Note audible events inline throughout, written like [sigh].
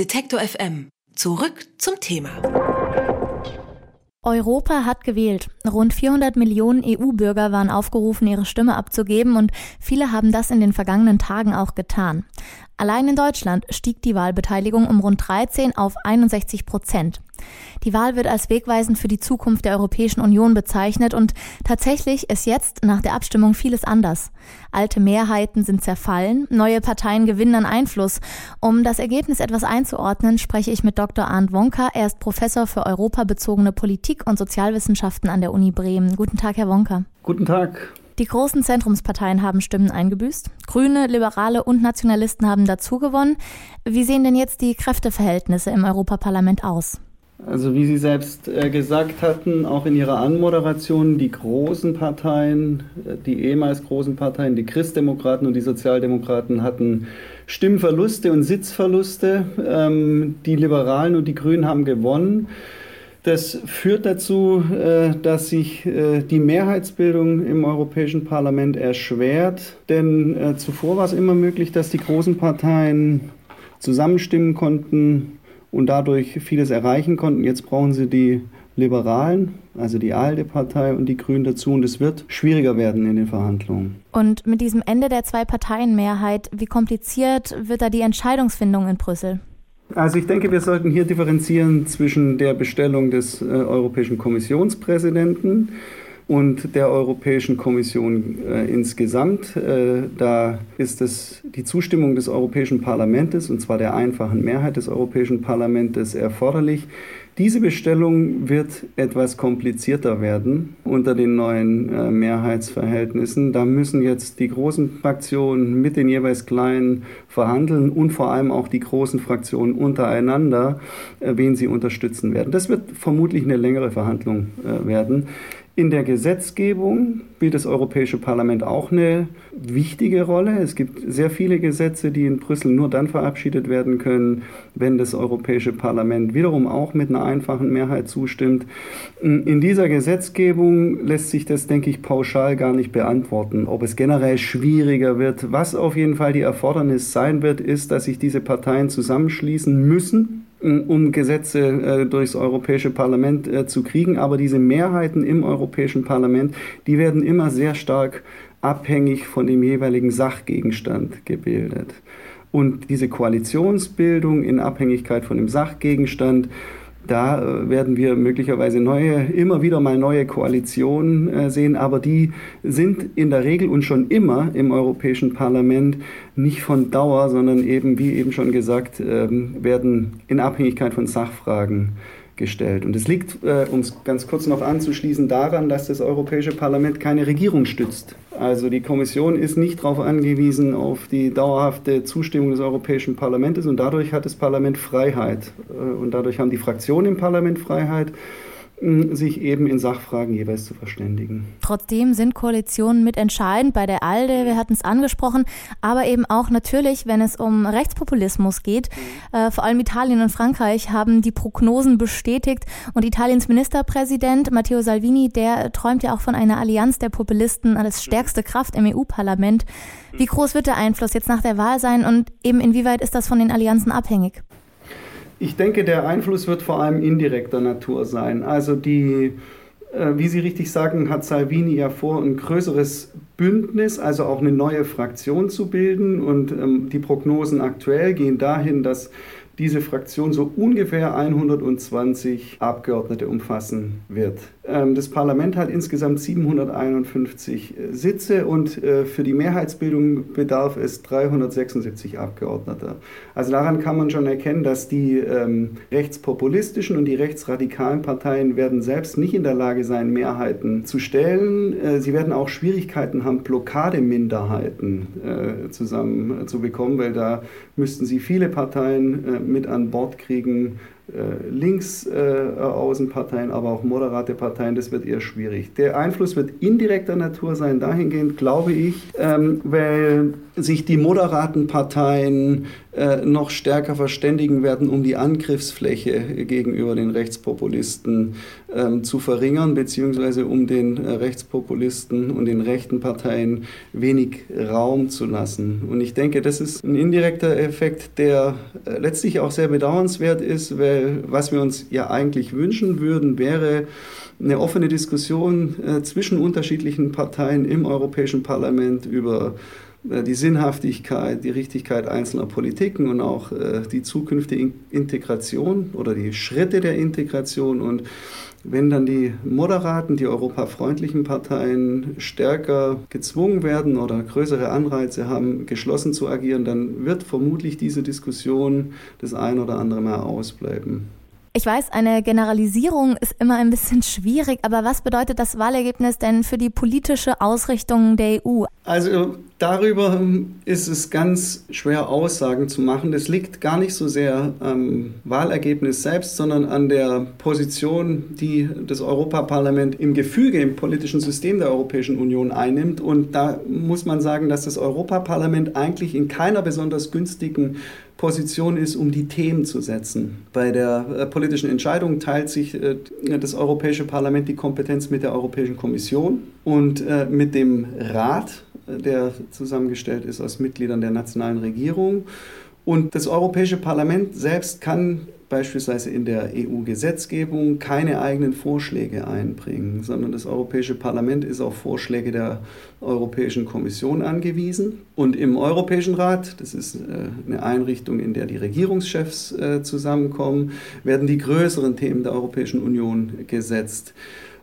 Detektor FM. Zurück zum Thema. Europa hat gewählt. Rund 400 Millionen EU-Bürger waren aufgerufen, ihre Stimme abzugeben und viele haben das in den vergangenen Tagen auch getan. Allein in Deutschland stieg die Wahlbeteiligung um rund 13 auf 61 Prozent. Die Wahl wird als wegweisend für die Zukunft der Europäischen Union bezeichnet und tatsächlich ist jetzt nach der Abstimmung vieles anders. Alte Mehrheiten sind zerfallen, neue Parteien gewinnen an Einfluss. Um das Ergebnis etwas einzuordnen, spreche ich mit Dr. Arndt Wonka. Er ist Professor für europabezogene Politik und Sozialwissenschaften an der Uni Bremen. Guten Tag, Herr Wonka. Guten Tag. Die großen Zentrumsparteien haben Stimmen eingebüßt. Grüne, Liberale und Nationalisten haben dazugewonnen. Wie sehen denn jetzt die Kräfteverhältnisse im Europaparlament aus? Also wie Sie selbst äh, gesagt hatten, auch in Ihrer Anmoderation, die großen Parteien, äh, die ehemals großen Parteien, die Christdemokraten und die Sozialdemokraten hatten Stimmverluste und Sitzverluste. Ähm, die Liberalen und die Grünen haben gewonnen. Das führt dazu, äh, dass sich die Mehrheitsbildung im Europäischen Parlament erschwert. Denn zuvor war es immer möglich, dass die großen Parteien zusammenstimmen konnten und dadurch vieles erreichen konnten. Jetzt brauchen sie die Liberalen, also die ALDE-Partei und die Grünen dazu. Und es wird schwieriger werden in den Verhandlungen. Und mit diesem Ende der Zwei-Parteien-Mehrheit, wie kompliziert wird da die Entscheidungsfindung in Brüssel? Also ich denke, wir sollten hier differenzieren zwischen der Bestellung des äh, Europäischen Kommissionspräsidenten und der Europäischen Kommission äh, insgesamt. Äh, da ist es die Zustimmung des Europäischen Parlaments, und zwar der einfachen Mehrheit des Europäischen Parlaments, erforderlich. Diese Bestellung wird etwas komplizierter werden unter den neuen äh, Mehrheitsverhältnissen. Da müssen jetzt die großen Fraktionen mit den jeweils kleinen verhandeln und vor allem auch die großen Fraktionen untereinander, äh, wen sie unterstützen werden. Das wird vermutlich eine längere Verhandlung äh, werden. In der Gesetzgebung spielt das Europäische Parlament auch eine wichtige Rolle. Es gibt sehr viele Gesetze, die in Brüssel nur dann verabschiedet werden können, wenn das Europäische Parlament wiederum auch mit einer einfachen Mehrheit zustimmt. In dieser Gesetzgebung lässt sich das, denke ich, pauschal gar nicht beantworten, ob es generell schwieriger wird. Was auf jeden Fall die Erfordernis sein wird, ist, dass sich diese Parteien zusammenschließen müssen um Gesetze äh, durchs Europäische Parlament äh, zu kriegen. Aber diese Mehrheiten im Europäischen Parlament, die werden immer sehr stark abhängig von dem jeweiligen Sachgegenstand gebildet. Und diese Koalitionsbildung in Abhängigkeit von dem Sachgegenstand, da äh, werden wir möglicherweise neue, immer wieder mal neue Koalitionen äh, sehen, aber die sind in der Regel und schon immer im Europäischen Parlament nicht von Dauer, sondern eben, wie eben schon gesagt, ähm, werden in Abhängigkeit von Sachfragen gestellt. Und es liegt, äh, es ganz kurz noch anzuschließen, daran, dass das Europäische Parlament keine Regierung stützt. Also die Kommission ist nicht darauf angewiesen, auf die dauerhafte Zustimmung des Europäischen Parlaments und dadurch hat das Parlament Freiheit. Äh, und dadurch haben die Fraktionen im Parlament Freiheit sich eben in Sachfragen jeweils zu verständigen. Trotzdem sind Koalitionen mitentscheidend bei der ALDE, wir hatten es angesprochen, aber eben auch natürlich, wenn es um Rechtspopulismus geht. Äh, vor allem Italien und Frankreich haben die Prognosen bestätigt und Italiens Ministerpräsident Matteo Salvini, der träumt ja auch von einer Allianz der Populisten als stärkste Kraft im EU-Parlament. Wie groß wird der Einfluss jetzt nach der Wahl sein und eben inwieweit ist das von den Allianzen abhängig? Ich denke, der Einfluss wird vor allem indirekter Natur sein. Also die, äh, wie Sie richtig sagen, hat Salvini ja vor, ein größeres Bündnis, also auch eine neue Fraktion zu bilden. Und ähm, die Prognosen aktuell gehen dahin, dass diese Fraktion so ungefähr 120 Abgeordnete umfassen wird. Ähm, das Parlament hat insgesamt 751 äh, Sitze und äh, für die Mehrheitsbildung bedarf es 376 Abgeordneter. Also daran kann man schon erkennen, dass die ähm, rechtspopulistischen und die rechtsradikalen Parteien werden selbst nicht in der Lage sein, Mehrheiten zu stellen. Äh, sie werden auch Schwierigkeiten haben, Blockademinderheiten zusammen zu bekommen, weil da müssten sie viele Parteien mit an Bord kriegen, Linksaußenparteien, äh, aber auch moderate Parteien, das wird eher schwierig. Der Einfluss wird indirekter Natur sein, dahingehend glaube ich, ähm, weil sich die moderaten Parteien äh, noch stärker verständigen werden, um die Angriffsfläche gegenüber den Rechtspopulisten ähm, zu verringern, beziehungsweise um den äh, Rechtspopulisten und den rechten Parteien wenig Raum zu lassen. Und ich denke, das ist ein indirekter Effekt, der äh, letztlich auch sehr bedauernswert ist, weil was wir uns ja eigentlich wünschen würden, wäre, eine offene Diskussion äh, zwischen unterschiedlichen Parteien im Europäischen Parlament über äh, die Sinnhaftigkeit, die Richtigkeit einzelner Politiken und auch äh, die zukünftige Integration oder die Schritte der Integration. Und wenn dann die moderaten, die europafreundlichen Parteien stärker gezwungen werden oder größere Anreize haben, geschlossen zu agieren, dann wird vermutlich diese Diskussion das ein oder andere Mal ausbleiben. Ich weiß, eine Generalisierung ist immer ein bisschen schwierig, aber was bedeutet das Wahlergebnis denn für die politische Ausrichtung der EU? Also darüber ist es ganz schwer Aussagen zu machen. Das liegt gar nicht so sehr am Wahlergebnis selbst, sondern an der Position, die das Europaparlament im Gefüge, im politischen System der Europäischen Union einnimmt. Und da muss man sagen, dass das Europaparlament eigentlich in keiner besonders günstigen Position ist, um die Themen zu setzen. Bei der äh, politischen Entscheidung teilt sich äh, das Europäische Parlament die Kompetenz mit der Europäischen Kommission und äh, mit dem Rat, der zusammengestellt ist aus Mitgliedern der nationalen Regierung. Und das Europäische Parlament selbst kann beispielsweise in der EU-Gesetzgebung keine eigenen Vorschläge einbringen, sondern das Europäische Parlament ist auf Vorschläge der Europäischen Kommission angewiesen. Und im Europäischen Rat, das ist äh, eine Einrichtung, in der die Regierungschefs äh, zusammenkommen, werden die größeren Themen der Europäischen Union gesetzt.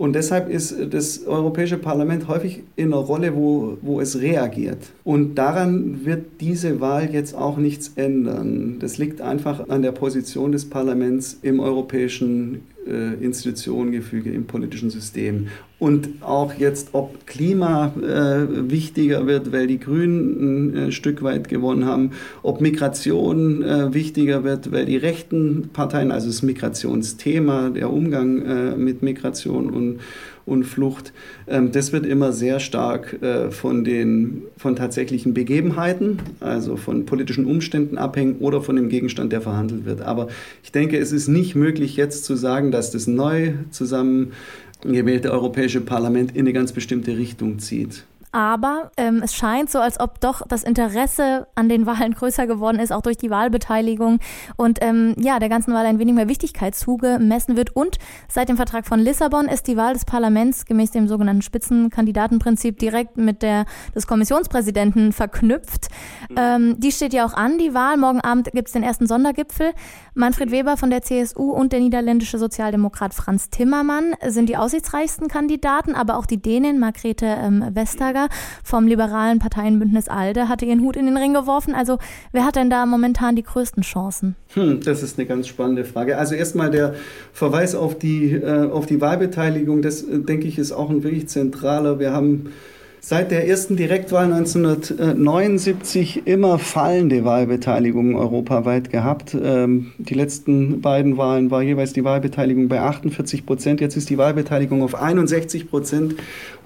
Und deshalb ist das Europäische Parlament häufig in einer Rolle, wo, wo es reagiert. Und daran wird diese Wahl jetzt auch nichts ändern. Das liegt einfach an der Position des Parlaments im europäischen Institutionengefüge im politischen System. Und auch jetzt, ob Klima äh, wichtiger wird, weil die Grünen ein äh, Stück weit gewonnen haben, ob Migration äh, wichtiger wird, weil die rechten Parteien, also das Migrationsthema, der Umgang äh, mit Migration und, und Flucht, ähm, das wird immer sehr stark äh, von den von tatsächlichen Begebenheiten, also von politischen Umständen abhängen oder von dem Gegenstand, der verhandelt wird. Aber ich denke, es ist nicht möglich jetzt zu sagen, dass das neu zusammengewählte Europäische Parlament in eine ganz bestimmte Richtung zieht aber ähm, es scheint so, als ob doch das Interesse an den Wahlen [laughs] größer geworden ist, auch durch die Wahlbeteiligung und ähm, ja, der ganzen Wahl ein wenig mehr Wichtigkeit zugemessen wird. Und seit dem Vertrag von Lissabon ist die Wahl des Parlaments gemäß dem sogenannten Spitzenkandidatenprinzip direkt mit der des Kommissionspräsidenten verknüpft. Mhm. Ähm, die steht ja auch an, die Wahl. Morgen Abend gibt es den ersten Sondergipfel. Manfred Weber von der CSU und der niederländische Sozialdemokrat Franz Timmermann sind die aussichtsreichsten Kandidaten, aber auch die Dänin Margrethe ähm, Vestager Schneider vom liberalen Parteienbündnis ALDE hatte ihren Hut in den Ring geworfen. Also wer hat denn da momentan die größten Chancen? Hm, das ist eine ganz spannende Frage. Also erstmal der Verweis auf die, äh, auf die Wahlbeteiligung, das äh, denke ich ist auch ein wirklich zentraler. Wir haben seit der ersten Direktwahl 1979 immer fallende Wahlbeteiligung europaweit gehabt. Ähm, die letzten beiden Wahlen war jeweils die Wahlbeteiligung bei 48 Prozent. Jetzt ist die Wahlbeteiligung auf 61 Prozent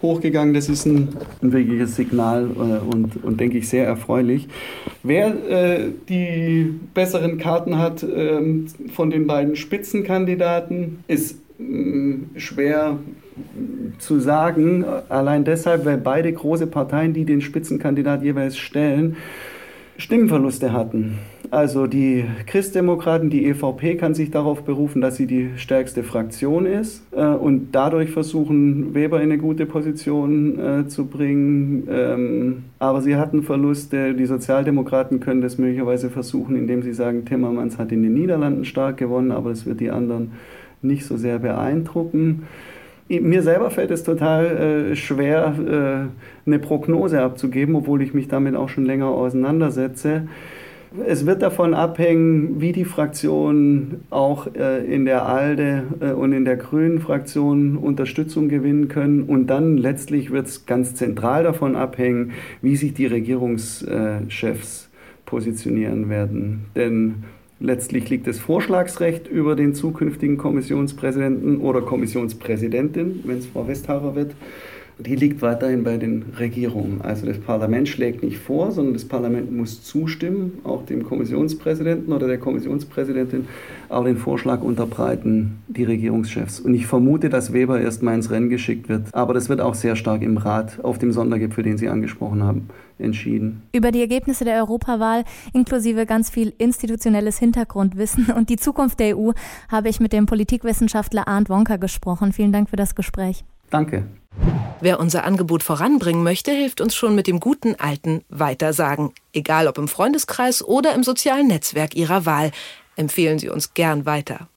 hochgegangen. Das ist ein, wirkliches Signal äh, und, und denke ich sehr erfreulich. Wer äh, die besseren Karten hat äh, von den beiden Spitzenkandidaten, ist äh, schwer zu sagen, allein deshalb, weil beide große Parteien, die den Spitzenkandidat jeweils stellen, Stimmenverluste hatten. Also die Christdemokraten, die EVP kann sich darauf berufen, dass sie die stärkste Fraktion ist äh, und dadurch versuchen, Weber in eine gute Position äh, zu bringen. Ähm, aber sie hatten Verluste. Die Sozialdemokraten können das möglicherweise versuchen, indem sie sagen, Timmermans hat in den Niederlanden stark gewonnen, aber das wird die anderen nicht so sehr beeindrucken. Mir selber fällt es total äh, schwer, äh, eine Prognose abzugeben, obwohl ich mich damit auch schon länger auseinandersetze. Es wird davon abhängen, wie die Fraktionen auch äh, in der ALDE äh, und in der Grünen Fraktion Unterstützung gewinnen können. Und dann letztlich wird es ganz zentral davon abhängen, wie sich die Regierungschefs positionieren werden. Denn Letztlich liegt das Vorschlagsrecht über den zukünftigen Kommissionspräsidenten oder Kommissionspräsidentin, wenn es Frau Westhafer wird die liegt weiterhin bei den Regierungen. Also das Parlament schlägt nicht vor, sondern das Parlament muss zustimmen, auch dem Kommissionspräsidenten oder der Kommissionspräsidentin, aber den Vorschlag unterbreiten die Regierungschefs. Und ich vermute, dass Weber erst mal ins Rennen geschickt wird. Aber das wird auch sehr stark im Rat auf dem Sondergipfel, den Sie angesprochen haben, entschieden. Über die Ergebnisse der Europawahl inklusive ganz viel institutionelles Hintergrundwissen und die Zukunft der EU habe ich mit dem Politikwissenschaftler Arndt Wonka gesprochen. Vielen Dank für das Gespräch. Danke. Wer unser Angebot voranbringen möchte, hilft uns schon mit dem guten alten Weitersagen. Egal ob im Freundeskreis oder im sozialen Netzwerk Ihrer Wahl. Empfehlen Sie uns gern weiter.